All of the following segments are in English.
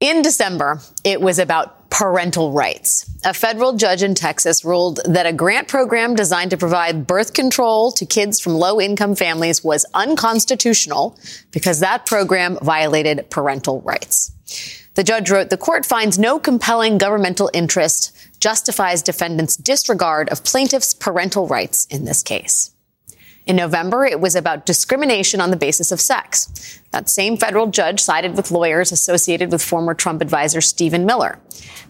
In December, it was about parental rights. A federal judge in Texas ruled that a grant program designed to provide birth control to kids from low income families was unconstitutional because that program violated parental rights. The judge wrote the court finds no compelling governmental interest justifies defendants' disregard of plaintiffs' parental rights in this case. In November, it was about discrimination on the basis of sex. That same federal judge sided with lawyers associated with former Trump advisor Stephen Miller.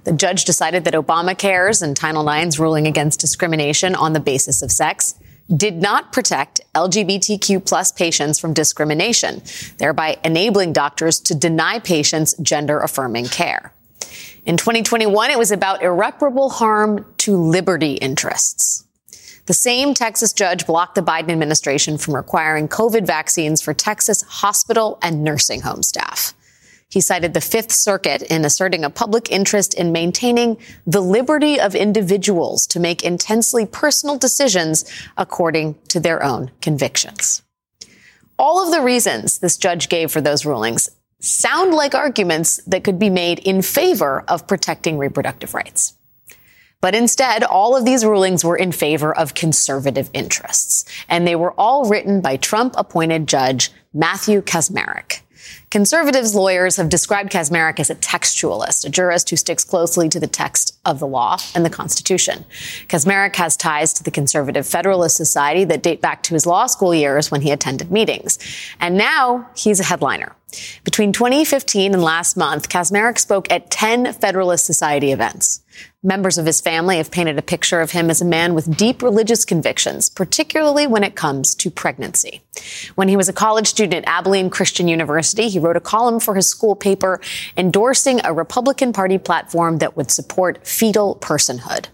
The judge decided that Obamacare's and Title IX's ruling against discrimination on the basis of sex did not protect LGBTQ plus patients from discrimination, thereby enabling doctors to deny patients gender affirming care. In 2021, it was about irreparable harm to liberty interests. The same Texas judge blocked the Biden administration from requiring COVID vaccines for Texas hospital and nursing home staff. He cited the Fifth Circuit in asserting a public interest in maintaining the liberty of individuals to make intensely personal decisions according to their own convictions. All of the reasons this judge gave for those rulings sound like arguments that could be made in favor of protecting reproductive rights. But instead, all of these rulings were in favor of conservative interests. And they were all written by Trump appointed judge Matthew Kacsmaryk. Conservatives lawyers have described Kacsmaryk as a textualist, a jurist who sticks closely to the text of the law and the Constitution. Kacsmaryk has ties to the Conservative Federalist Society that date back to his law school years when he attended meetings. And now he's a headliner. Between 2015 and last month, Kacsmaryk spoke at 10 Federalist Society events. Members of his family have painted a picture of him as a man with deep religious convictions, particularly when it comes to pregnancy. When he was a college student at Abilene Christian University, he wrote a column for his school paper endorsing a Republican Party platform that would support fetal personhood.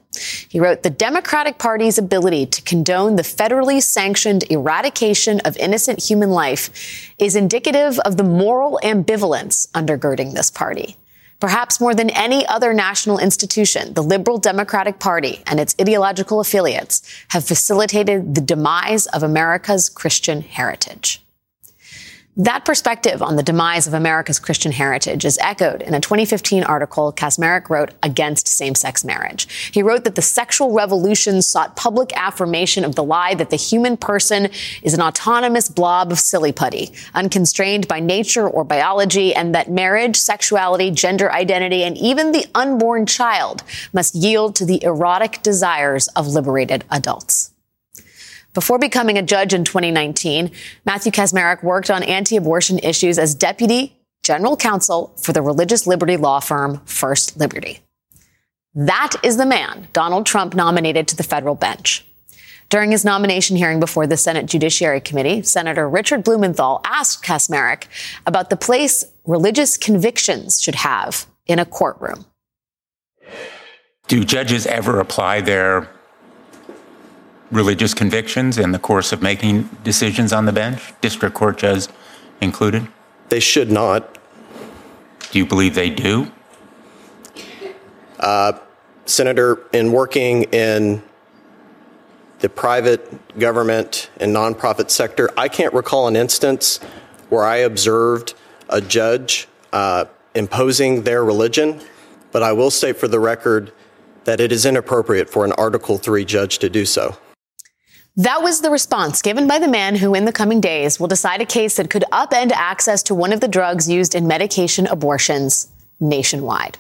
He wrote, the Democratic Party's ability to condone the federally sanctioned eradication of innocent human life is indicative of the moral ambivalence undergirding this party. Perhaps more than any other national institution, the Liberal Democratic Party and its ideological affiliates have facilitated the demise of America's Christian heritage. That perspective on the demise of America's Christian heritage is echoed in a 2015 article Kacsmaryk wrote against same-sex marriage. He wrote that the sexual revolution sought public affirmation of the lie that the human person is an autonomous blob of silly putty, unconstrained by nature or biology, and that marriage, sexuality, gender identity, and even the unborn child must yield to the erotic desires of liberated adults. Before becoming a judge in 2019, Matthew Kacsmaryk worked on anti-abortion issues as deputy general counsel for the religious liberty law firm First Liberty. That is the man Donald Trump nominated to the federal bench. During his nomination hearing before the Senate Judiciary Committee, Senator Richard Blumenthal asked Kacsmaryk about the place religious convictions should have in a courtroom. Do judges ever apply their religious convictions in the course of making decisions on the bench, district court judges included? They should not. Do you believe they do? Uh, Senator, in working in the private government and nonprofit sector, I can't recall an instance where I observed a judge uh, imposing their religion, but I will state for the record that it is inappropriate for an Article 3 judge to do so. That was the response given by the man who, in the coming days, will decide a case that could upend access to one of the drugs used in medication abortions nationwide.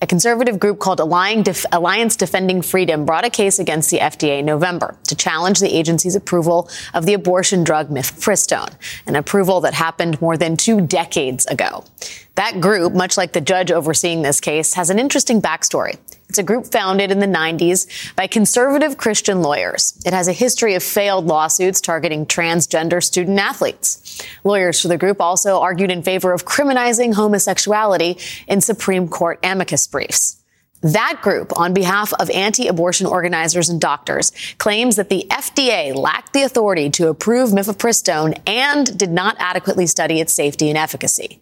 A conservative group called Alliance Defending Freedom brought a case against the FDA in November to challenge the agency's approval of the abortion drug mifepristone, an approval that happened more than two decades ago. That group, much like the judge overseeing this case, has an interesting backstory. It's a group founded in the 90s by conservative Christian lawyers. It has a history of failed lawsuits targeting transgender student athletes. Lawyers for the group also argued in favor of criminalizing homosexuality in Supreme Court amicus briefs. That group, on behalf of anti-abortion organizers and doctors, claims that the FDA lacked the authority to approve mifepristone and did not adequately study its safety and efficacy.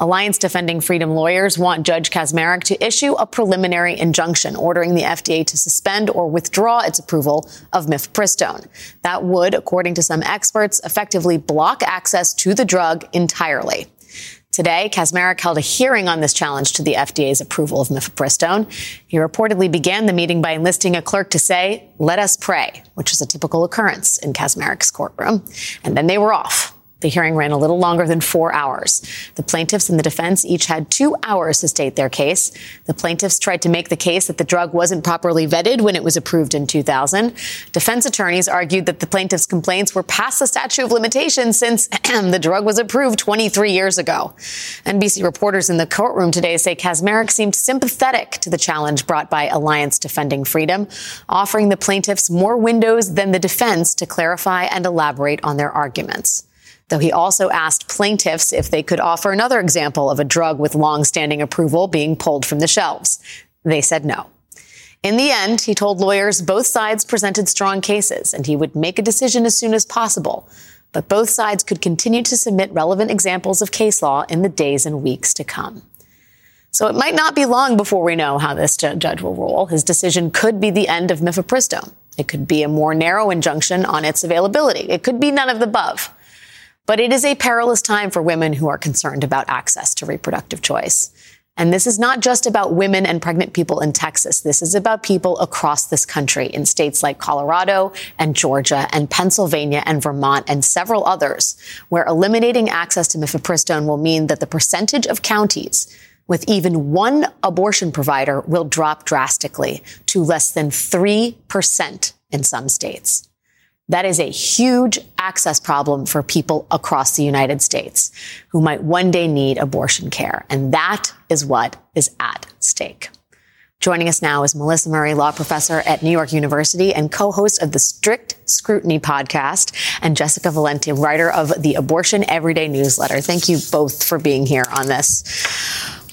Alliance Defending Freedom lawyers want Judge Kacsmaryk to issue a preliminary injunction ordering the FDA to suspend or withdraw its approval of mifepristone. That would, according to some experts, effectively block access to the drug entirely. Today, Kacsmaryk held a hearing on this challenge to the FDA's approval of mifepristone. He reportedly began the meeting by enlisting a clerk to say, let us pray, which is a typical occurrence in Kacsmaryk's courtroom. And then they were off. The hearing ran a little longer than four hours. The plaintiffs and the defense each had two hours to state their case. The plaintiffs tried to make the case that the drug wasn't properly vetted when it was approved in 2000. Defense attorneys argued that the plaintiffs' complaints were past the statute of limitations since the drug was approved 23 years ago. NBC reporters in the courtroom today say Kacsmaryk seemed sympathetic to the challenge brought by Alliance Defending Freedom, offering the plaintiffs more windows than the defense to clarify and elaborate on their arguments though he also asked plaintiffs if they could offer another example of a drug with long-standing approval being pulled from the shelves. They said no. In the end, he told lawyers both sides presented strong cases and he would make a decision as soon as possible. But both sides could continue to submit relevant examples of case law in the days and weeks to come. So it might not be long before we know how this judge will rule. His decision could be the end of mifepristone. It could be a more narrow injunction on its availability. It could be none of the above. But it is a perilous time for women who are concerned about access to reproductive choice. And this is not just about women and pregnant people in Texas. This is about people across this country in states like Colorado and Georgia and Pennsylvania and Vermont and several others, where eliminating access to mifepristone will mean that the percentage of counties with even one abortion provider will drop drastically to less than 3% in some states. That is a huge access problem for people across the United States who might one day need abortion care. And that is what is at stake. Joining us now is Melissa Murray, law professor at New York University and co-host of the Strict Scrutiny podcast, and Jessica Valenti, writer of the Abortion Everyday newsletter. Thank you both for being here on this.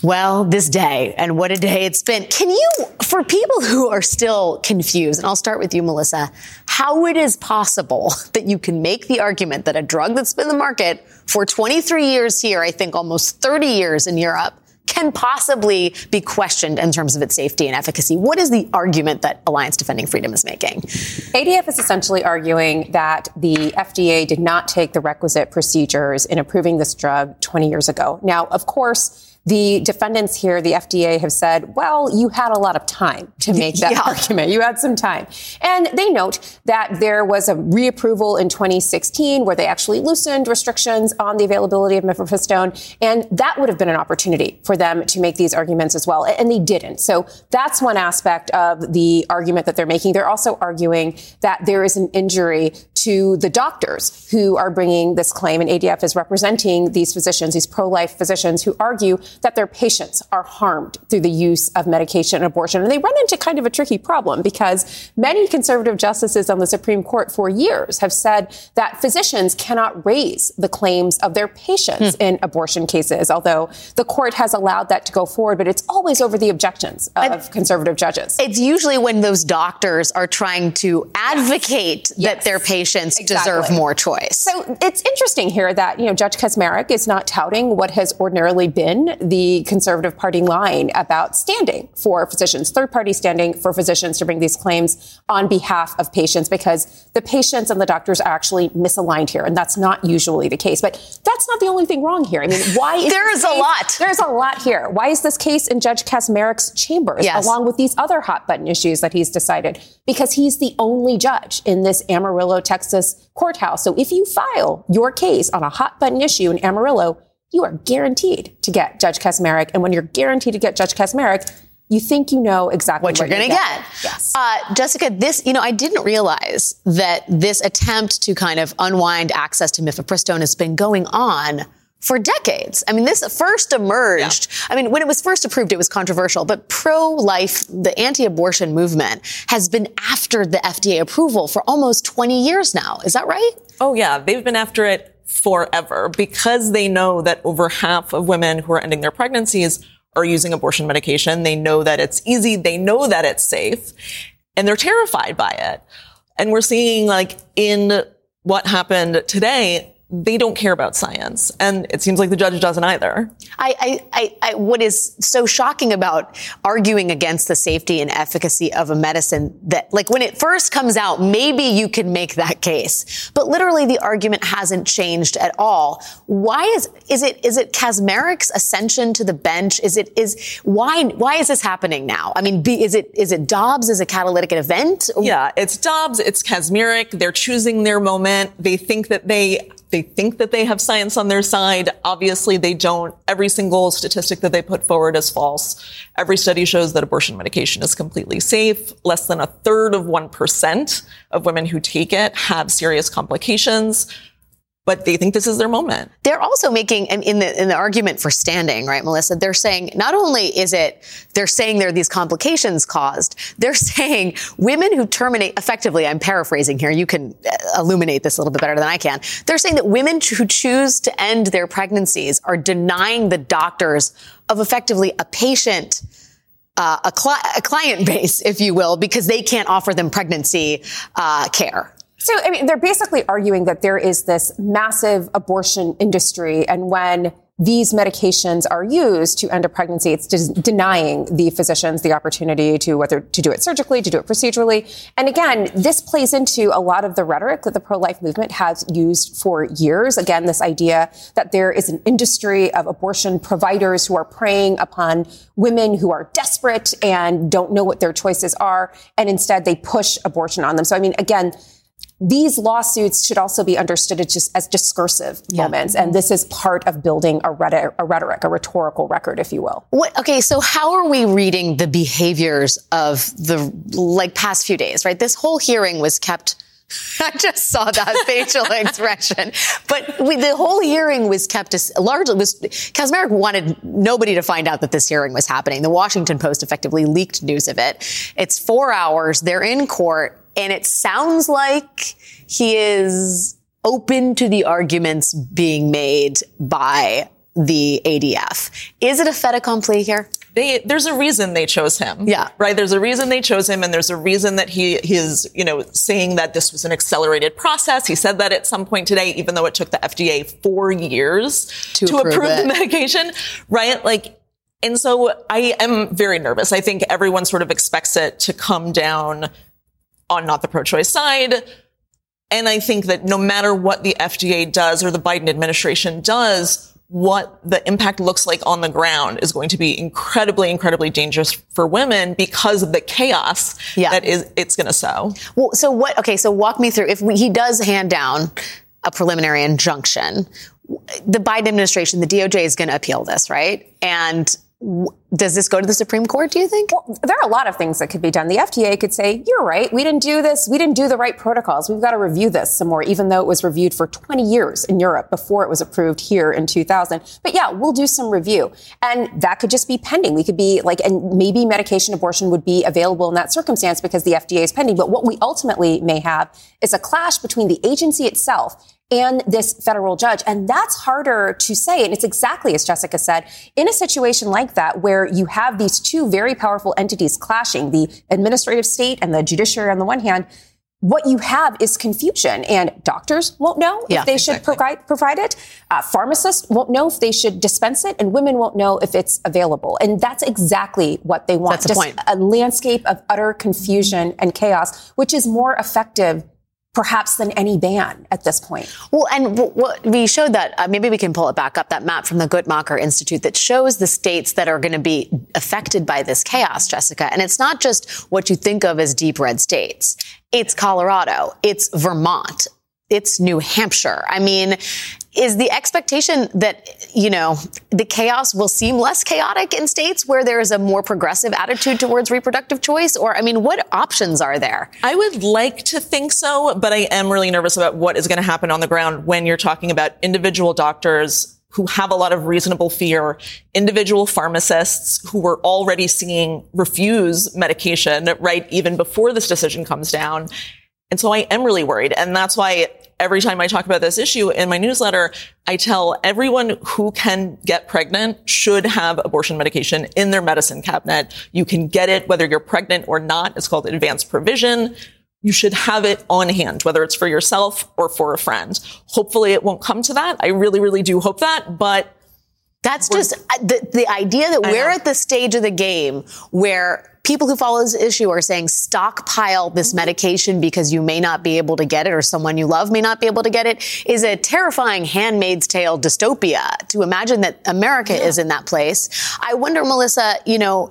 Well, this day, and what a day it's been. Can you, for people who are still confused, and I'll start with you, Melissa, how it is possible that you can make the argument that a drug that's been in the market for 23 years here, I think almost 30 years in Europe, can possibly be questioned in terms of its safety and efficacy. What is the argument that Alliance Defending Freedom is making? ADF is essentially arguing that the FDA did not take the requisite procedures in approving this drug 20 years ago. Now, of course, the defendants here, the FDA, have said, well, you had a lot of time to make that yeah. argument. You had some time. And they note that there was a reapproval in 2016 where they actually loosened restrictions on the availability of mifepristone. And that would have been an opportunity for them to make these arguments as well. And they didn't. So that's one aspect of the argument that they're making. They're also arguing that there is an injury to the doctors who are bringing this claim. And ADF is representing these physicians, these pro-life physicians who argue that their patients are harmed through the use of medication and abortion. And they run into kind of a tricky problem because many conservative justices on the Supreme Court for years have said that physicians cannot raise the claims of their patients hmm. in abortion cases, although the court has allowed that to go forward, but it's always over the objections of I, conservative judges. It's usually when those doctors are trying to advocate yes. that yes. their patients exactly. deserve more choice. So it's interesting here that, you know, Judge Kacsmaryk is not touting what has ordinarily been the conservative party line about standing for physicians, third party standing for physicians to bring these claims on behalf of patients because the patients and the doctors are actually misaligned here. And that's not usually the case. But that's not the only thing wrong here. I mean, why is there is case, a lot. There's a lot here. Why is this case in Judge Kacsmaryk's chambers yes. along with these other hot button issues that he's decided? Because he's the only judge in this Amarillo, Texas courthouse. So if you file your case on a hot button issue in Amarillo, you are guaranteed to get Judge Kacsmaryk. And when you're guaranteed to get Judge Kacsmaryk, you think you know exactly what, what you're going to get. Yes. Uh, Jessica, this, you know, I didn't realize that this attempt to kind of unwind access to mifepristone has been going on for decades. I mean, this first emerged. Yeah. I mean, when it was first approved, it was controversial, but pro-life, the anti-abortion movement has been after the FDA approval for almost 20 years now. Is that right? Oh, yeah. They've been after it forever because they know that over half of women who are ending their pregnancies are using abortion medication. They know that it's easy. They know that it's safe and they're terrified by it. And we're seeing like in what happened today, they don't care about science. And it seems like the judge doesn't either. I, I, I, I, what is so shocking about arguing against the safety and efficacy of a medicine that, like, when it first comes out, maybe you can make that case. But literally, the argument hasn't changed at all. Why is, is it, is it Kacsmaryk's ascension to the bench? Is it, is, why, why is this happening now? I mean, be, is it, is it Dobbs as a catalytic event? Yeah, it's Dobbs, it's Kacsmaryk. They're choosing their moment. They think that they they think that they have science on their side. Obviously, they don't. Every single statistic that they put forward is false. Every study shows that abortion medication is completely safe. Less than a third of 1% of women who take it have serious complications but they think this is their moment. They're also making in the in the argument for standing, right, Melissa? They're saying not only is it they're saying there are these complications caused, they're saying women who terminate effectively. I'm paraphrasing here. You can uh, illuminate this a little bit better than I can. They're saying that women who choose to end their pregnancies are denying the doctors of effectively a patient. Uh, a, a, client base, if you will, because they can't offer them pregnancy uh, care. So, I mean, they're basically arguing that there is this massive abortion industry, and when these medications are used to end a pregnancy, it's denying the physicians the opportunity to whether to do it surgically, to do it procedurally. And again, this plays into a lot of the rhetoric that the pro-life movement has used for years. Again, this idea that there is an industry of abortion providers who are preying upon women who are desperate and don't know what their choices are, and instead they push abortion on them. So, I mean, again, these lawsuits should also be understood as just as discursive yeah. moments, and this is part of building a, rhetoric, a rhetoric, a rhetorical record, if you will. What, okay, so how are we reading the behaviors of the like past few days? Right, this whole hearing was kept. I just saw that facial expression, but we, the whole hearing was kept as largely was Kacsmaryk wanted nobody to find out that this hearing was happening. The Washington Post effectively leaked news of it. It's four hours. They're in court and it sounds like he is open to the arguments being made by the ADF. Is it a fait accompli here? They, there's a reason they chose him. Yeah. Right. There's a reason they chose him. And there's a reason that he, is, you know, saying that this was an accelerated process. He said that at some point today, even though it took the FDA four years to, to approve, approve the medication. Right. Like, and so I am very nervous. I think everyone sort of expects it to come down on not the pro-choice side. And I think that no matter what the FDA does or the Biden administration does, what the impact looks like on the ground is going to be incredibly, incredibly dangerous for women because of the chaos yeah. that is it's going to sow. Well, so what? Okay, so walk me through. If we, he does hand down a preliminary injunction, the Biden administration, the DOJ is going to appeal this, right? And does this go to the Supreme Court, do you think? Well, there are a lot of things that could be done. The FDA could say, you're right. We didn't do this. We didn't do the right protocols. We've got to review this some more, even though it was reviewed for 20 years in Europe before it was approved here in 2000. But yeah, we'll do some review. And that could just be pending. We could be like, and maybe medication abortion would be available in that circumstance because the FDA is pending. But what we ultimately may have is a clash between the agency itself and this federal judge. And that's harder to say. And it's exactly as Jessica said, in a situation like that, where you have these two very powerful entities clashing, the administrative state and the judiciary on the one hand, what you have is confusion and doctors won't know yeah, if they exactly. should provide, provide it. Uh, pharmacists won't know if they should dispense it and women won't know if it's available. And that's exactly what they want. That's Just point. a landscape of utter confusion and chaos, which is more effective perhaps than any ban at this point. Well, and what we showed that uh, maybe we can pull it back up that map from the Guttmacher Institute that shows the states that are going to be affected by this chaos, Jessica. And it's not just what you think of as deep red states. It's Colorado. It's Vermont. It's New Hampshire. I mean, is the expectation that, you know, the chaos will seem less chaotic in states where there is a more progressive attitude towards reproductive choice? Or, I mean, what options are there? I would like to think so, but I am really nervous about what is going to happen on the ground when you're talking about individual doctors who have a lot of reasonable fear, individual pharmacists who were already seeing refuse medication, right, even before this decision comes down. And so I am really worried. And that's why every time I talk about this issue in my newsletter, I tell everyone who can get pregnant should have abortion medication in their medicine cabinet. You can get it whether you're pregnant or not. It's called advanced provision. you should have it on hand, whether it's for yourself or for a friend. Hopefully it won't come to that. I really, really do hope that, but that's just uh, the, the idea that we're at the stage of the game where people who follow this issue are saying stockpile this mm-hmm. medication because you may not be able to get it or someone you love may not be able to get it is a terrifying handmaid's tale dystopia to imagine that America yeah. is in that place. I wonder, Melissa, you know,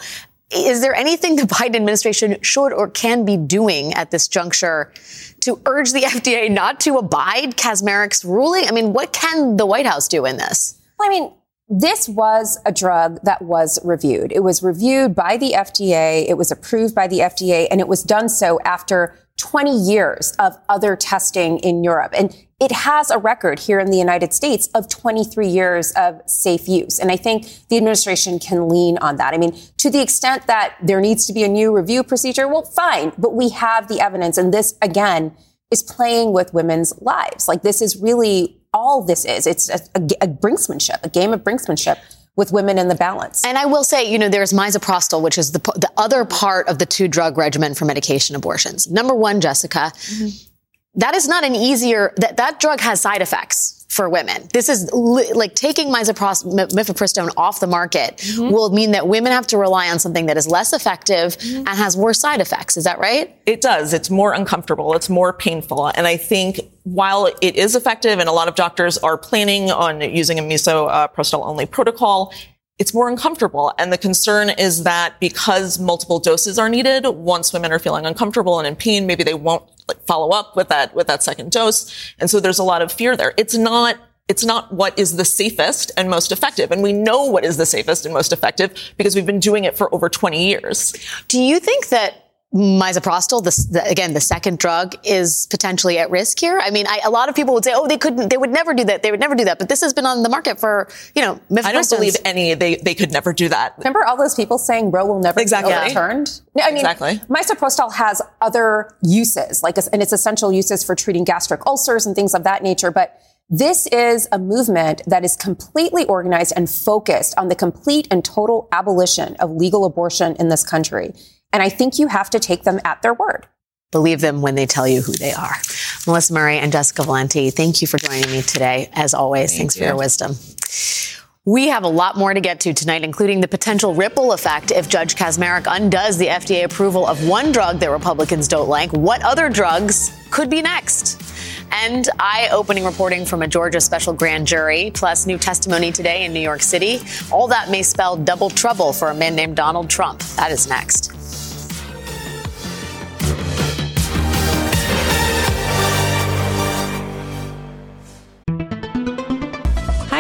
is there anything the Biden administration should or can be doing at this juncture to urge the FDA not to abide Kacsmaryk's ruling? I mean, what can the White House do in this? I mean, this was a drug that was reviewed. It was reviewed by the FDA. It was approved by the FDA and it was done so after 20 years of other testing in Europe. And it has a record here in the United States of 23 years of safe use. And I think the administration can lean on that. I mean, to the extent that there needs to be a new review procedure, well, fine, but we have the evidence. And this, again, is playing with women's lives. Like this is really all this is. It's a, a, a brinksmanship, a game of brinksmanship with women in the balance. And I will say, you know, there's misoprostol, which is the, the other part of the two drug regimen for medication abortions. Number one, Jessica, mm-hmm. that is not an easier, that, that drug has side effects for women. This is li- like taking mifepristone off the market mm-hmm. will mean that women have to rely on something that is less effective mm-hmm. and has worse side effects. Is that right? It does. It's more uncomfortable. It's more painful. And I think while it is effective and a lot of doctors are planning on using a misoprostol uh, only protocol, it's more uncomfortable. And the concern is that because multiple doses are needed, once women are feeling uncomfortable and in pain, maybe they won't like follow up with that, with that second dose. And so there's a lot of fear there. It's not, it's not what is the safest and most effective. And we know what is the safest and most effective because we've been doing it for over 20 years. Do you think that misoprostol, the, the, again, the second drug is potentially at risk here. I mean, I, a lot of people would say, oh, they couldn't, they would never do that. They would never do that. But this has been on the market for, you know, I don't believe any, they, they could never do that. Remember all those people saying Roe will never exactly. be overturned? I mean, exactly. misoprostol has other uses, like, and its essential uses for treating gastric ulcers and things of that nature. But this is a movement that is completely organized and focused on the complete and total abolition of legal abortion in this country. And I think you have to take them at their word. Believe them when they tell you who they are. Melissa Murray and Jessica Valenti, thank you for joining me today. As always, thank thanks you. for your wisdom. We have a lot more to get to tonight, including the potential ripple effect if Judge Kacsmaryk undoes the FDA approval of one drug that Republicans don't like. What other drugs could be next? And eye opening reporting from a Georgia special grand jury, plus new testimony today in New York City. All that may spell double trouble for a man named Donald Trump. That is next.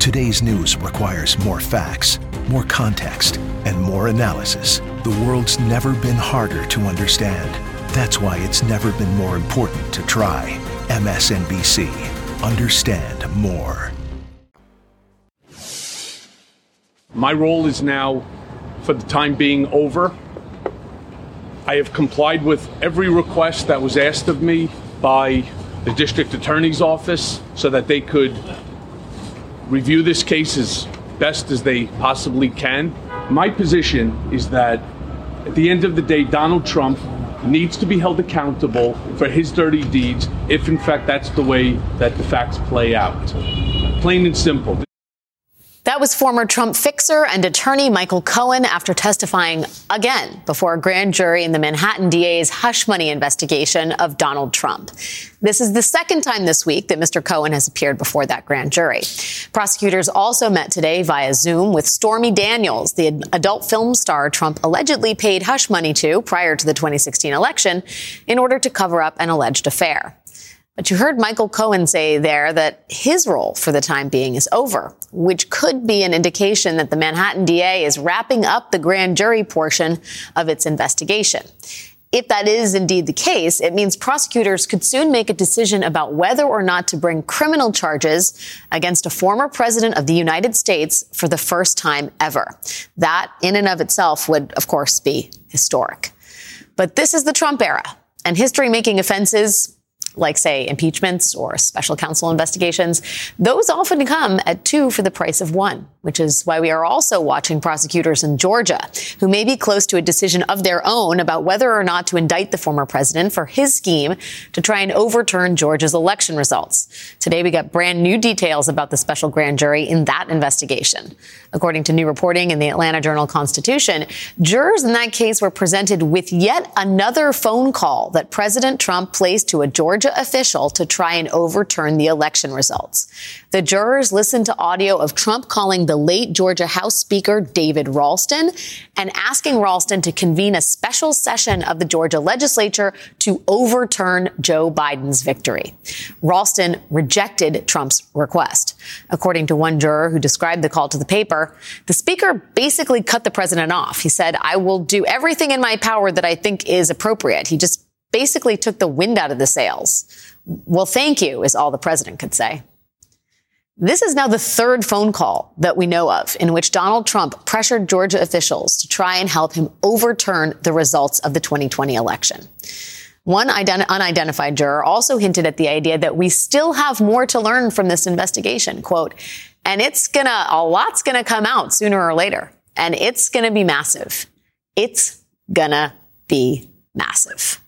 Today's news requires more facts, more context, and more analysis. The world's never been harder to understand. That's why it's never been more important to try. MSNBC. Understand more. My role is now, for the time being, over. I have complied with every request that was asked of me by the district attorney's office so that they could review this case as best as they possibly can. My position is that at the end of the day, Donald Trump needs to be held accountable for his dirty deeds if, in fact, that's the way that the facts play out. Plain and simple. That was former Trump fixer and attorney Michael Cohen after testifying again before a grand jury in the Manhattan DA's hush money investigation of Donald Trump. This is the second time this week that Mr. Cohen has appeared before that grand jury. Prosecutors also met today via Zoom with Stormy Daniels, the adult film star Trump allegedly paid hush money to prior to the 2016 election in order to cover up an alleged affair. But you heard Michael Cohen say there that his role for the time being is over, which could be an indication that the Manhattan DA is wrapping up the grand jury portion of its investigation. if that is indeed the case, it means prosecutors could soon make a decision about whether or not to bring criminal charges against a former president of the United States for the first time ever. That in and of itself would, of course, be historic. But this is the Trump era and history making offenses like say impeachments or special counsel investigations, those often come at two for the price of one, which is why we are also watching prosecutors in Georgia who may be close to a decision of their own about whether or not to indict the former president for his scheme to try and overturn Georgia's election results. Today we got brand new details about the special grand jury in that investigation. According to new reporting in the Atlanta Journal Constitution, jurors in that case were presented with yet another phone call that President Trump placed to a Georgia official to try and overturn the election results. The jurors listened to audio of Trump calling the late Georgia House Speaker David Ralston and asking Ralston to convene a special session of the Georgia legislature to overturn Joe Biden's victory. Ralston rejected Trump's request. According to one juror who described the call to the paper, the speaker basically cut the president off. He said, I will do everything in my power that I think is appropriate. He just basically took the wind out of the sails. Well, thank you is all the president could say. This is now the third phone call that we know of in which Donald Trump pressured Georgia officials to try and help him overturn the results of the 2020 election. One ident- unidentified juror also hinted at the idea that we still have more to learn from this investigation. Quote, and it's gonna, a lot's gonna come out sooner or later. And it's gonna be massive. It's gonna be massive.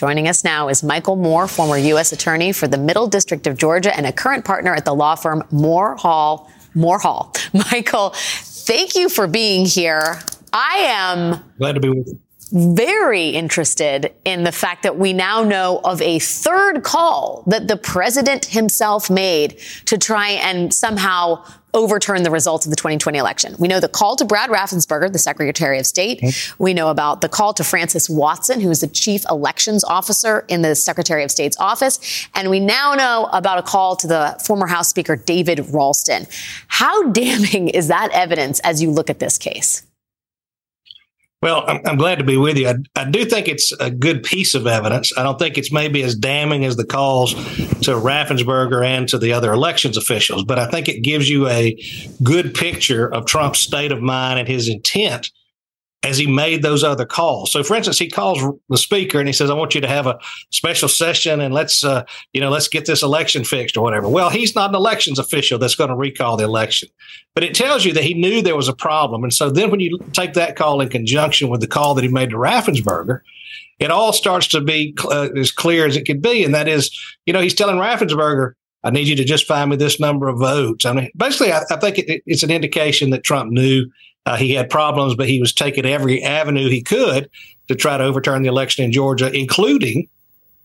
Joining us now is Michael Moore, former U.S. Attorney for the Middle District of Georgia and a current partner at the law firm Moore Hall. Moore Hall. Michael, thank you for being here. I am glad to be with you. Very interested in the fact that we now know of a third call that the president himself made to try and somehow overturn the results of the 2020 election. We know the call to Brad Raffensperger, the Secretary of State. Okay. We know about the call to Frances Watson, who is the Chief Elections Officer in the Secretary of State's office. And we now know about a call to the former House Speaker, David Ralston. How damning is that evidence as you look at this case? Well, I'm, I'm, glad to be with you. I, I, do think it's a good piece of evidence. I don't think it's maybe as damning as the calls to Raffensperger and to the other elections officials, but I think it gives you a good picture of Trump's state of mind and his intent as he made those other calls. So, for instance, he calls the speaker and he says, "I want you to have a special session and let's, uh, you know, let's get this election fixed or whatever." Well, he's not an elections official that's going to recall the election, but it tells you that he knew there was a problem. And so then, when you take that call in conjunction with the call that he made to Raffensperger, it all starts to be uh, as clear as it could be. And that is, you know, he's telling Raffensperger, I need you to just find me this number of votes. I mean, basically, I, I think it, it's an indication that Trump knew uh, he had problems, but he was taking every avenue he could to try to overturn the election in Georgia, including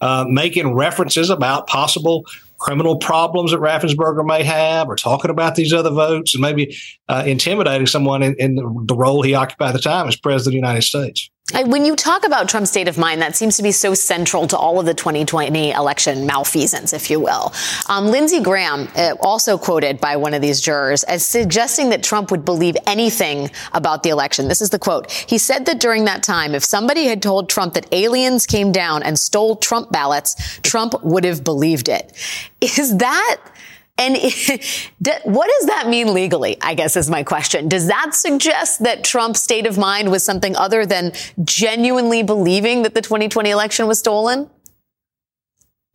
uh, making references about possible criminal problems that Raffensperger may have, or talking about these other votes, and maybe uh, intimidating someone in, in the role he occupied at the time as president of the United States. When you talk about Trump's state of mind, that seems to be so central to all of the 2020 election malfeasance, if you will. Um, Lindsey Graham, uh, also quoted by one of these jurors, as suggesting that Trump would believe anything about the election. This is the quote. He said that during that time, if somebody had told Trump that aliens came down and stole Trump ballots, Trump would have believed it. Is that and what does that mean legally? I guess is my question. Does that suggest that Trump's state of mind was something other than genuinely believing that the 2020 election was stolen?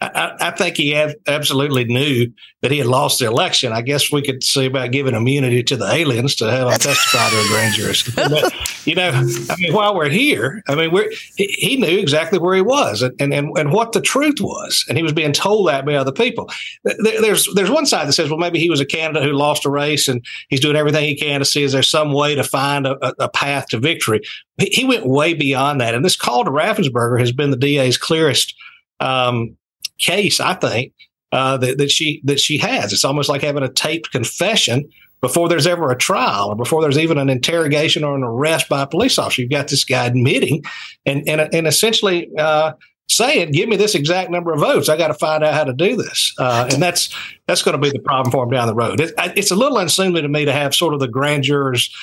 I, I, think he absolutely knew that he had lost the election. I guess we could see about giving immunity to the aliens to have them testify to a grand jury. But, you know, I mean, while we're here, I mean, we're, he, he knew exactly where he was and, and, and what the truth was. And he was being told that by other people. There's, there's one side that says, well, maybe he was a candidate who lost a race and he's doing everything he can to see is there some way to find a, a path to victory. He went way beyond that. And this call to Raffensperger has been the DA's clearest um, case, I think, uh, that, that she that she has. It's almost like having a taped confession before there's ever a trial or before there's even an interrogation or an arrest by a police officer. You've got this guy admitting and and, and essentially uh, saying, "Give me this exact number of votes. I got to find out how to do this." Uh, and that's that's going to be the problem for him down the road. It, it's a little unseemly to me to have sort of the grand jurors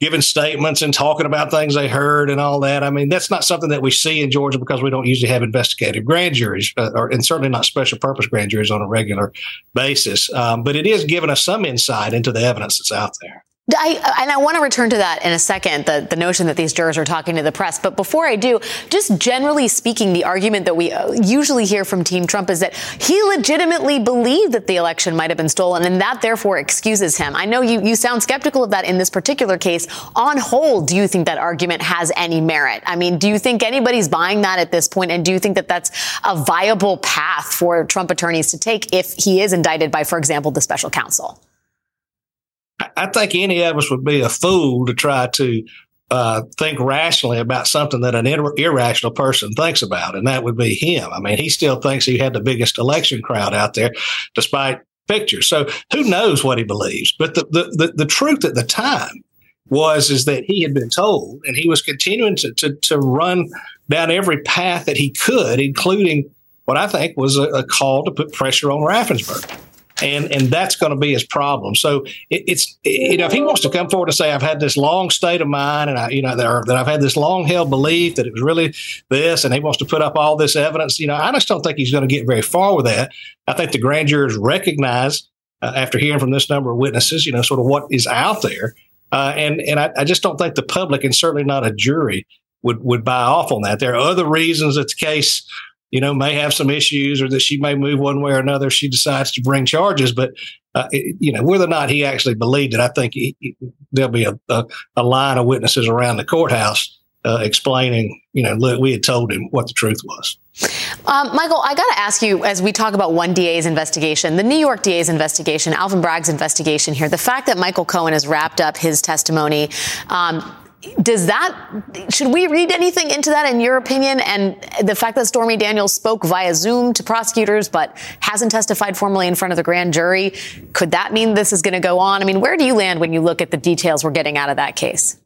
giving statements and talking about things they heard and all that. I mean, that's not something that we see in Georgia because we don't usually have investigative grand juries, uh, or, and certainly not special purpose grand juries on a regular basis. Um, but it is giving us some insight into the evidence that's out there. I, and I want to return to that in a second, the, the notion that these jurors are talking to the press. But before I do, just generally speaking, the argument that we uh, usually hear from Team Trump is that he legitimately believed that the election might have been stolen, and that therefore excuses him. I know you, you sound skeptical of that in this particular case. On whole, do you think that argument has any merit? I mean, do you think anybody's buying that at this point, and do you think that that's a viable path for Trump attorneys to take if he is indicted by, for example, the special counsel? I think any of us would be a fool to try to uh, think rationally about something that an ir- irrational person thinks about, and that would be him. I mean, he still thinks he had the biggest election crowd out there, despite pictures. So who knows what he believes? But the the, the, the truth at the time was is that he had been told, and he was continuing to, to, to run down every path that he could, including what I think was a, a call to put pressure on Raffensperger and and that's going to be his problem. So it, it's you know if he wants to come forward and say I've had this long state of mind and I you know that, that I've had this long held belief that it was really this, and he wants to put up all this evidence, you know I just don't think he's going to get very far with that. I think the grand jurors recognize uh, after hearing from this number of witnesses, you know, sort of what is out there, uh, and and I, I just don't think the public and certainly not a jury would would buy off on that. There are other reasons that the case you know, may have some issues or that she may move one way or another she decides to bring charges. But, uh, it, you know, whether or not he actually believed it, I think he, he, there'll be a, a, a, line of witnesses around the courthouse uh, explaining, you know, look, we had told him what the truth was. Um, Michael, I got to ask you as we talk about one DA's investigation, the New York DA's investigation, Alvin Bragg's investigation here, the fact that Michael Cohen has wrapped up his testimony. Um, does that should we read anything into that in your opinion? And the fact that stormy daniels spoke via zoom to prosecutors but hasn't testified formally in front of the grand jury could that mean this is going to go on? I mean where do you land when you look at the details we're getting out of that case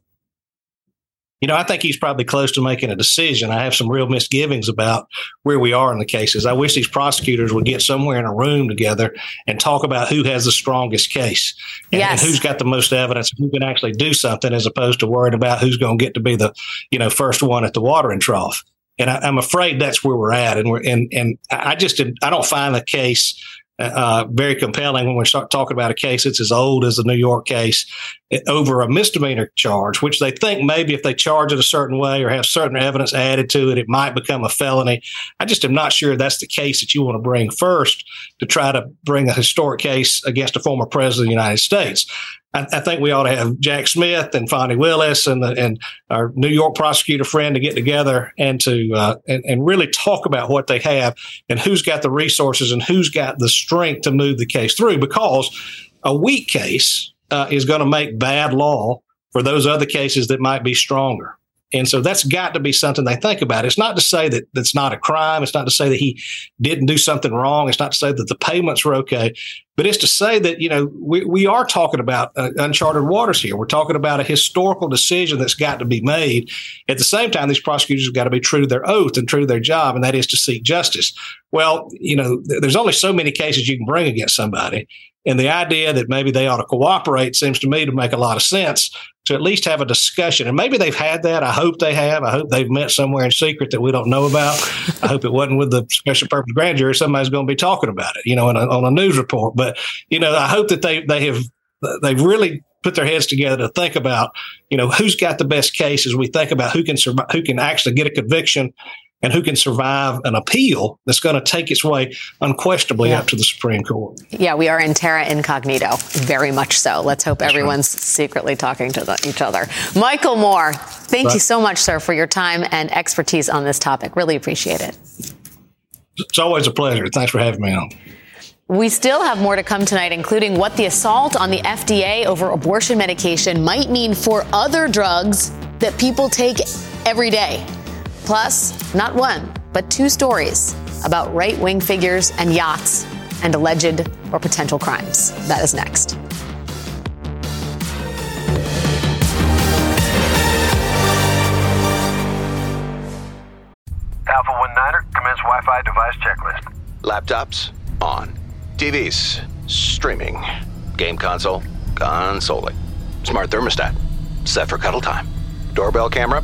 you know, I think he's probably close to making a decision. I have some real misgivings about where we are in the cases. I wish these prosecutors would get somewhere in a room together and talk about who has the strongest case and, yes. and who's got the most evidence, who can actually do something, as opposed to worrying about who's going to get to be the, you know, first one at the watering trough. And I, am afraid that's where we're at. And we're and and I just I don't find the case uh, very compelling when we start talking about a case that's as old as the New York case over a misdemeanor charge, which they think maybe if they charge it a certain way or have certain evidence added to it, it might become a felony. I just am not sure that's the case that you want to bring first to try to bring a historic case against a former president of the United States. I, think we ought to have Jack Smith and Fani Willis and the, and our New York prosecutor friend to get together and to uh, and, and really talk about what they have and who's got the resources and who's got the strength to move the case through. Because a weak case uh, is going to make bad law for those other cases that might be stronger. And so that's got to be something they think about. It's not to say that that's not a crime. It's not to say that he didn't do something wrong. It's not to say that the payments were okay, but it's to say that, you know, we, we are talking about uh, uncharted waters here. We're talking about a historical decision that's got to be made. At the same time, these prosecutors have got to be true to their oath and true to their job, and that is to seek justice. Well, you know, there's only so many cases you can bring against somebody. And the idea that maybe they ought to cooperate seems to me to make a lot of sense to at least have a discussion. And maybe they've had that. I hope they have. I hope they've met somewhere in secret that we don't know about. I hope it wasn't with the special purpose grand jury. Somebody's going to be talking about it, you know, a, on a news report. But, you know, I hope that they, they have, they've really put their heads together to think about, you know, who's got the best case as we think about who can survive, who can actually get a conviction and who can survive an appeal that's going to take its way unquestionably yeah. up to the Supreme Court. Yeah, we are in terra incognito, very much so. Let's hope that's everyone's right. secretly talking to the, each other. Michael Moore, thank right. you so much, sir, for your time and expertise on this topic. Really appreciate it. It's always a pleasure. Thanks for having me on. We still have more to come tonight, including what the assault on the FDA over abortion medication might mean for other drugs that people take every day. Plus, not one, but two stories about right wing figures and yachts and alleged or potential crimes. That is next. Alpha 1 Niner, commence Wi Fi device checklist. Laptops on. TVs streaming. Game console consoling. Smart thermostat set for cuddle time. Doorbell camera.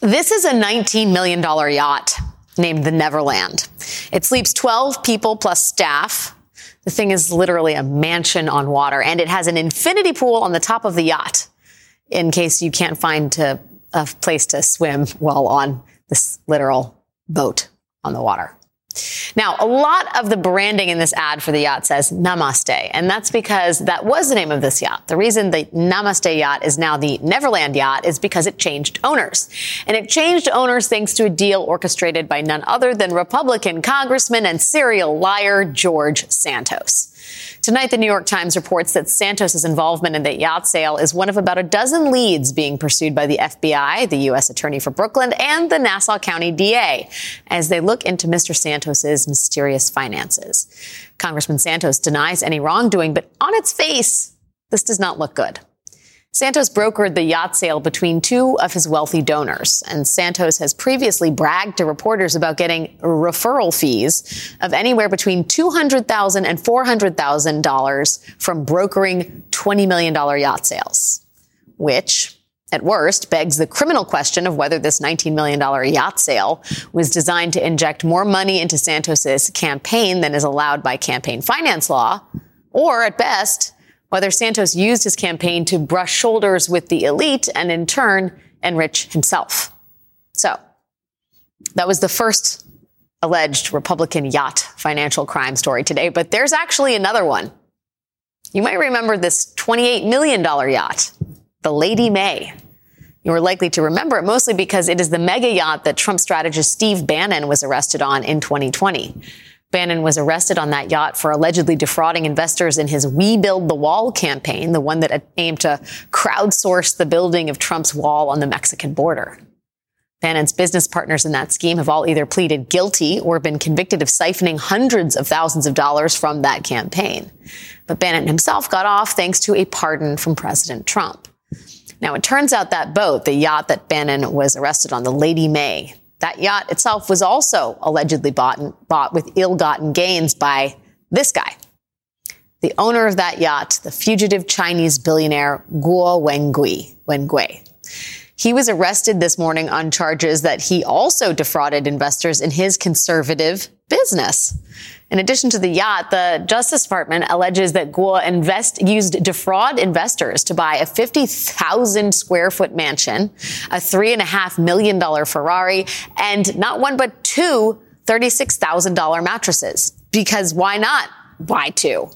This is a $19 million yacht named the Neverland. It sleeps 12 people plus staff. The thing is literally a mansion on water, and it has an infinity pool on the top of the yacht in case you can't find a, a place to swim while on this literal boat on the water. Now, a lot of the branding in this ad for the yacht says Namaste, and that's because that was the name of this yacht. The reason the Namaste yacht is now the Neverland yacht is because it changed owners. And it changed owners thanks to a deal orchestrated by none other than Republican Congressman and serial liar George Santos. Tonight, the New York Times reports that Santos's involvement in the yacht sale is one of about a dozen leads being pursued by the FBI, the U.S. Attorney for Brooklyn, and the Nassau County DA as they look into Mr. Santos's mysterious finances. Congressman Santos denies any wrongdoing, but on its face, this does not look good. Santos brokered the yacht sale between two of his wealthy donors, and Santos has previously bragged to reporters about getting referral fees of anywhere between $200,000 and $400,000 from brokering $20 million yacht sales, which at worst begs the criminal question of whether this $19 million yacht sale was designed to inject more money into Santos's campaign than is allowed by campaign finance law, or at best, whether Santos used his campaign to brush shoulders with the elite and in turn enrich himself. So that was the first alleged Republican yacht financial crime story today, but there's actually another one. You might remember this $28 million yacht, the Lady May. You are likely to remember it mostly because it is the mega yacht that Trump strategist Steve Bannon was arrested on in 2020. Bannon was arrested on that yacht for allegedly defrauding investors in his We Build the Wall campaign, the one that aimed to crowdsource the building of Trump's wall on the Mexican border. Bannon's business partners in that scheme have all either pleaded guilty or been convicted of siphoning hundreds of thousands of dollars from that campaign. But Bannon himself got off thanks to a pardon from President Trump. Now, it turns out that boat, the yacht that Bannon was arrested on, the Lady May, that yacht itself was also allegedly bought, bought with ill-gotten gains by this guy. The owner of that yacht, the fugitive Chinese billionaire Guo Wengui. Wengui. He was arrested this morning on charges that he also defrauded investors in his conservative business. In addition to the yacht, the Justice Department alleges that Guo invest, used defraud investors to buy a 50,000 square foot mansion, a three and a half million dollar Ferrari, and not one but two $36,000 mattresses. Because why not Why two?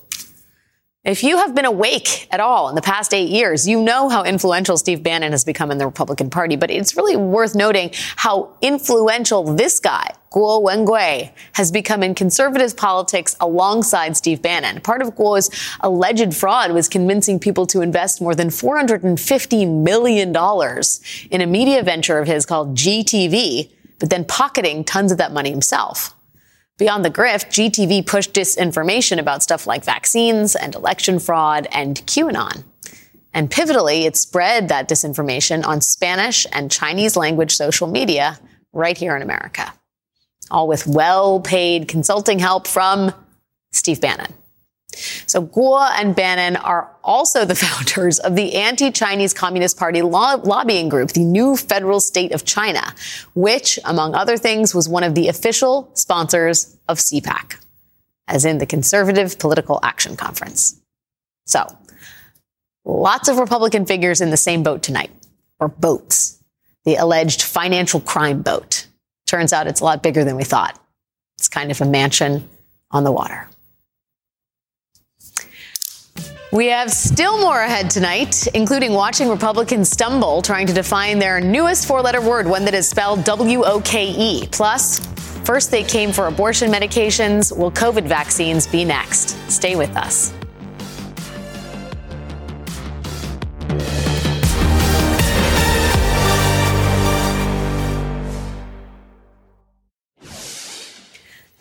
If you have been awake at all in the past eight years, you know how influential Steve Bannon has become in the Republican Party. But it's really worth noting how influential this guy, Guo Wengui, has become in conservative politics alongside Steve Bannon. Part of Guo's alleged fraud was convincing people to invest more than $450 million in a media venture of his called GTV, but then pocketing tons of that money himself. Beyond the grift, GTV pushed disinformation about stuff like vaccines and election fraud and QAnon. And pivotally, it spread that disinformation on Spanish and Chinese language social media right here in America. All with well paid consulting help from Steve Bannon. So Guo and Bannon are also the founders of the anti-Chinese Communist Party lobbying group, the New Federal State of China, which, among other things, was one of the official sponsors of CPAC, as in the Conservative Political Action Conference. So, lots of Republican figures in the same boat tonight, or boats. The alleged financial crime boat. Turns out it's a lot bigger than we thought. It's kind of a mansion on the water. We have still more ahead tonight, including watching Republicans stumble trying to define their newest four letter word, one that is spelled W O K E. Plus, first they came for abortion medications. Will COVID vaccines be next? Stay with us.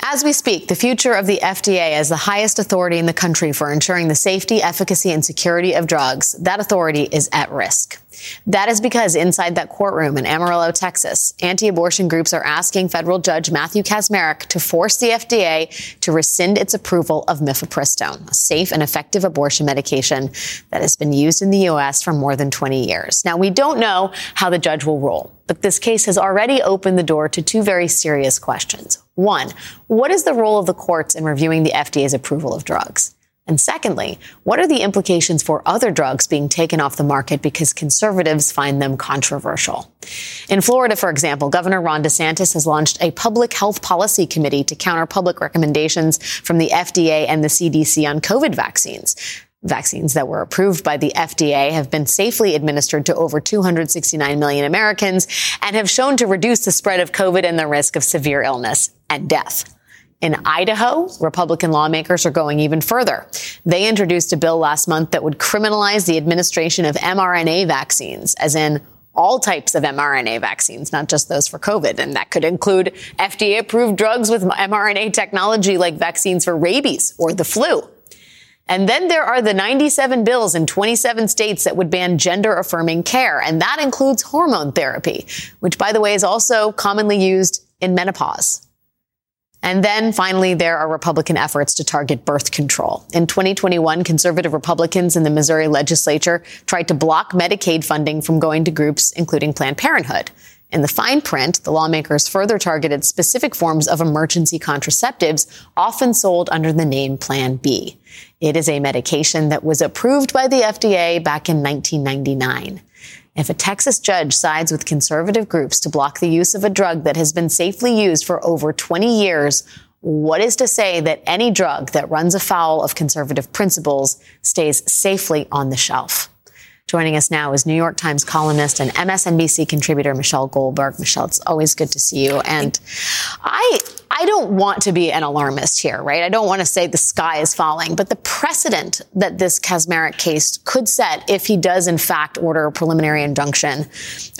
As we speak, the future of the FDA as the highest authority in the country for ensuring the safety, efficacy, and security of drugs, that authority is at risk. That is because inside that courtroom in Amarillo, Texas, anti-abortion groups are asking federal judge Matthew Kacsmaryk to force the FDA to rescind its approval of mifepristone, a safe and effective abortion medication that has been used in the U.S. for more than 20 years. Now, we don't know how the judge will rule, but this case has already opened the door to two very serious questions. One, what is the role of the courts in reviewing the FDA's approval of drugs? And secondly, what are the implications for other drugs being taken off the market because conservatives find them controversial? In Florida, for example, Governor Ron DeSantis has launched a public health policy committee to counter public recommendations from the FDA and the CDC on COVID vaccines. Vaccines that were approved by the FDA have been safely administered to over 269 million Americans and have shown to reduce the spread of COVID and the risk of severe illness and death. In Idaho, Republican lawmakers are going even further. They introduced a bill last month that would criminalize the administration of mRNA vaccines, as in all types of mRNA vaccines, not just those for COVID. And that could include FDA approved drugs with mRNA technology like vaccines for rabies or the flu. And then there are the 97 bills in 27 states that would ban gender affirming care. And that includes hormone therapy, which by the way is also commonly used in menopause. And then finally, there are Republican efforts to target birth control. In 2021, conservative Republicans in the Missouri legislature tried to block Medicaid funding from going to groups including Planned Parenthood. In the fine print, the lawmakers further targeted specific forms of emergency contraceptives, often sold under the name Plan B. It is a medication that was approved by the FDA back in 1999. If a Texas judge sides with conservative groups to block the use of a drug that has been safely used for over 20 years, what is to say that any drug that runs afoul of conservative principles stays safely on the shelf? Joining us now is New York Times columnist and MSNBC contributor Michelle Goldberg. Michelle, it's always good to see you. And I, I don't want to be an alarmist here, right? I don't want to say the sky is falling, but the precedent that this Kacsmaryk case could set if he does in fact order a preliminary injunction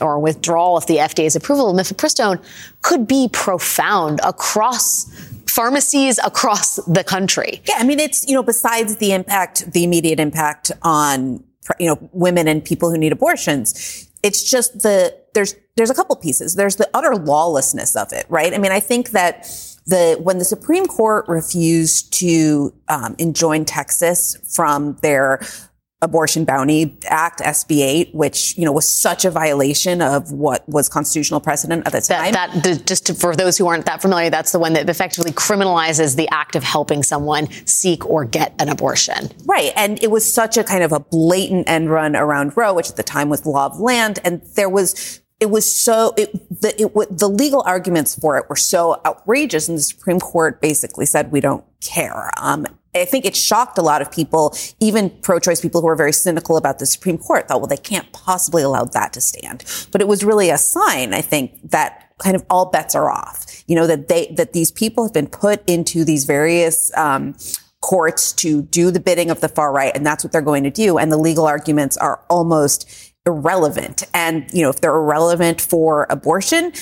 or withdrawal of the FDA's approval of mifepristone could be profound across pharmacies across the country. Yeah, I mean, it's, you know, besides the impact, the immediate impact on you know, women and people who need abortions. It's just the, there's, there's a couple pieces. There's the utter lawlessness of it, right? I mean, I think that the, when the Supreme Court refused to um, enjoin Texas from their Abortion Bounty Act, SB 8, which, you know, was such a violation of what was constitutional precedent at the time. That, that just for those who aren't that familiar, that's the one that effectively criminalizes the act of helping someone seek or get an abortion. Right. And it was such a kind of a blatant end run around Roe, which at the time was law of land. And there was it was so it, the, it, the legal arguments for it were so outrageous, and the Supreme Court basically said we don't care. Um, I think it shocked a lot of people, even pro-choice people who were very cynical about the Supreme Court thought, well, they can't possibly allow that to stand. But it was really a sign, I think, that kind of all bets are off. You know, that they, that these people have been put into these various, um, courts to do the bidding of the far right, and that's what they're going to do. And the legal arguments are almost irrelevant. And, you know, if they're irrelevant for abortion,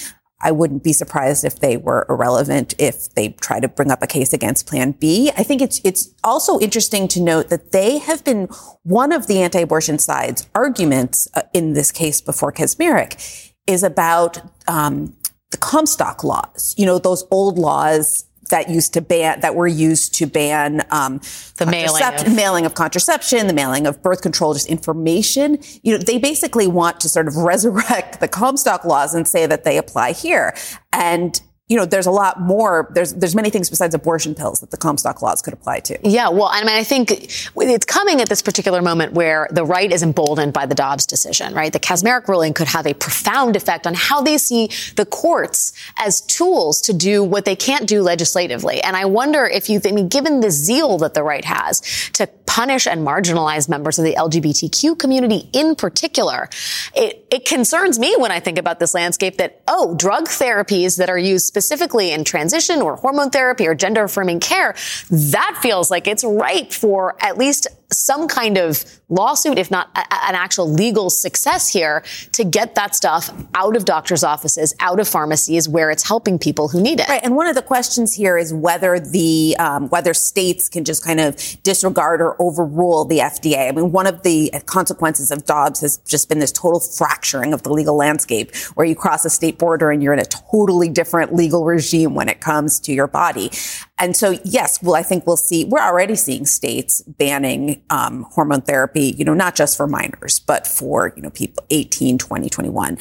I wouldn't be surprised if they were irrelevant if they try to bring up a case against Plan B. I think it's it's also interesting to note that they have been one of the anti-abortion side's arguments uh, in this case before Kacsmaryk is about um, the Comstock laws. You know, those old laws that used to ban that were used to ban um, the mailing of. mailing of contraception, the mailing of birth control, just information. You know, they basically want to sort of resurrect the Comstock laws and say that they apply here. And you know, there's a lot more. There's there's many things besides abortion pills that the Comstock laws could apply to. Yeah, well, I mean, I think it's coming at this particular moment where the right is emboldened by the Dobbs decision, right? The Kacsmaryk ruling could have a profound effect on how they see the courts as tools to do what they can't do legislatively. And I wonder if you, I mean, given the zeal that the right has to punish and marginalize members of the LGBTQ community in particular. It, it concerns me when I think about this landscape that, oh, drug therapies that are used specifically in transition or hormone therapy or gender affirming care, that feels like it's ripe for at least some kind of lawsuit, if not a, an actual legal success here to get that stuff out of doctors' offices, out of pharmacies where it's helping people who need it. Right. And one of the questions here is whether the, um, whether states can just kind of disregard or overrule the FDA. I mean, one of the consequences of Dobbs has just been this total fracturing of the legal landscape where you cross a state border and you're in a totally different legal regime when it comes to your body. And so, yes, well, I think we'll see, we're already seeing states banning um, hormone therapy, you know, not just for minors, but for, you know, people 18, 20, 21.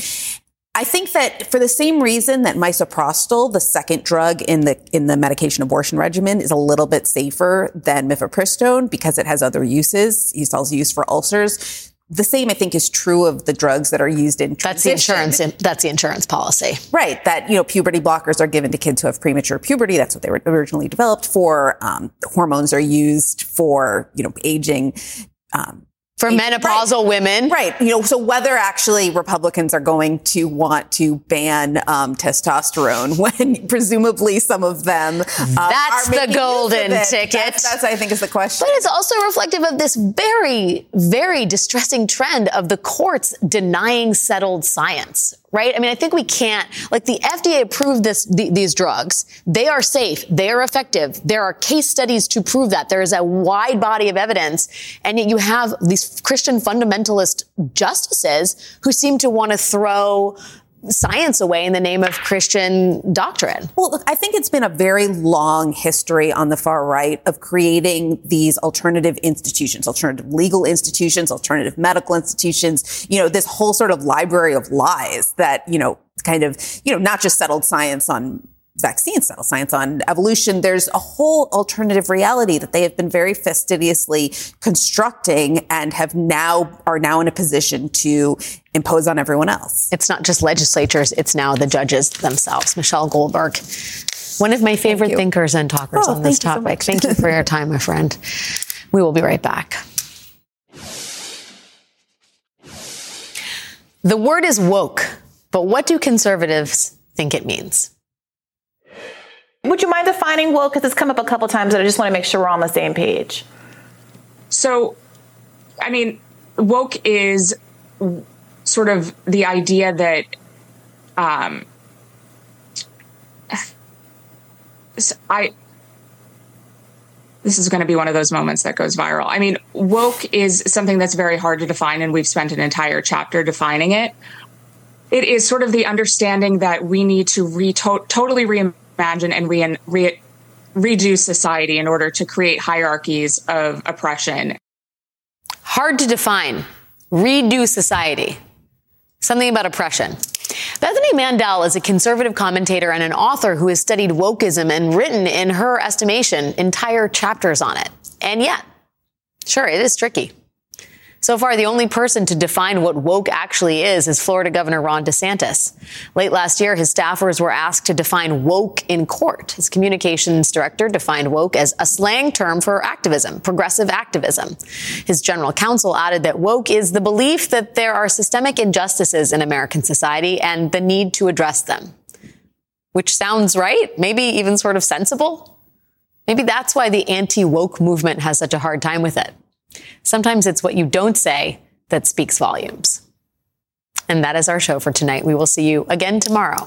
I think that for the same reason that misoprostol, the second drug in the in the medication abortion regimen, is a little bit safer than mifepristone because it has other uses. It's also used for ulcers. The same, I think, is true of the drugs that are used in That's the insurance. That's the insurance policy, right? That you know, puberty blockers are given to kids who have premature puberty. That's what they were originally developed for. Um, hormones are used for you know aging. Um, for menopausal right. women. Right. You know, so whether actually Republicans are going to want to ban um, testosterone when presumably some of them uh, That's the golden ticket. That's, that's, I think, is the question. But it's also reflective of this very, very distressing trend of the courts denying settled science right? I mean, I think we can't, like the FDA approved this, the, these drugs. They are safe. They are effective. There are case studies to prove that. There is a wide body of evidence. And yet you have these Christian fundamentalist justices who seem to want to throw science away in the name of Christian doctrine. Well, look, I think it's been a very long history on the far right of creating these alternative institutions, alternative legal institutions, alternative medical institutions, you know, this whole sort of library of lies that, you know, kind of, you know, not just settled science on vaccine cell science on evolution, there's a whole alternative reality that they have been very fastidiously constructing and have now are now in a position to impose on everyone else. It's not just legislatures, it's now the judges themselves. Michelle Goldberg, one of my favorite thinkers and talkers Oh, on this thank you so topic. thank you for your time, my friend. We will be right back. The word is woke, but what do conservatives think it means? Would you mind defining woke? Because it's come up a couple times, and I just want to make sure we're on the same page. So, I mean, woke is sort of the idea that um, I. This is going to be one of those moments that goes viral. I mean, woke is something that's very hard to define, and we've spent an entire chapter defining it. It is sort of the understanding that we need to re- to- totally reimagine and re- re- redo society in order to create hierarchies of oppression Hard to define. Redo society. Something about oppression. Bethany Mandel is a conservative commentator and an author who has studied wokeism and written, in her estimation, entire chapters on it. And yet, sure, it is tricky. So far, the only person to define what woke actually is is Florida Governor Ron DeSantis. Late last year, his staffers were asked to define woke in court. His communications director defined woke as a slang term for activism, progressive activism. His general counsel added that woke is the belief that there are systemic injustices in American society and the need to address them. Which sounds right, maybe even sort of sensible. Maybe that's why the anti woke movement has such a hard time with it. Sometimes it's what you don't say that speaks volumes. And that is our show for tonight. We will see you again tomorrow.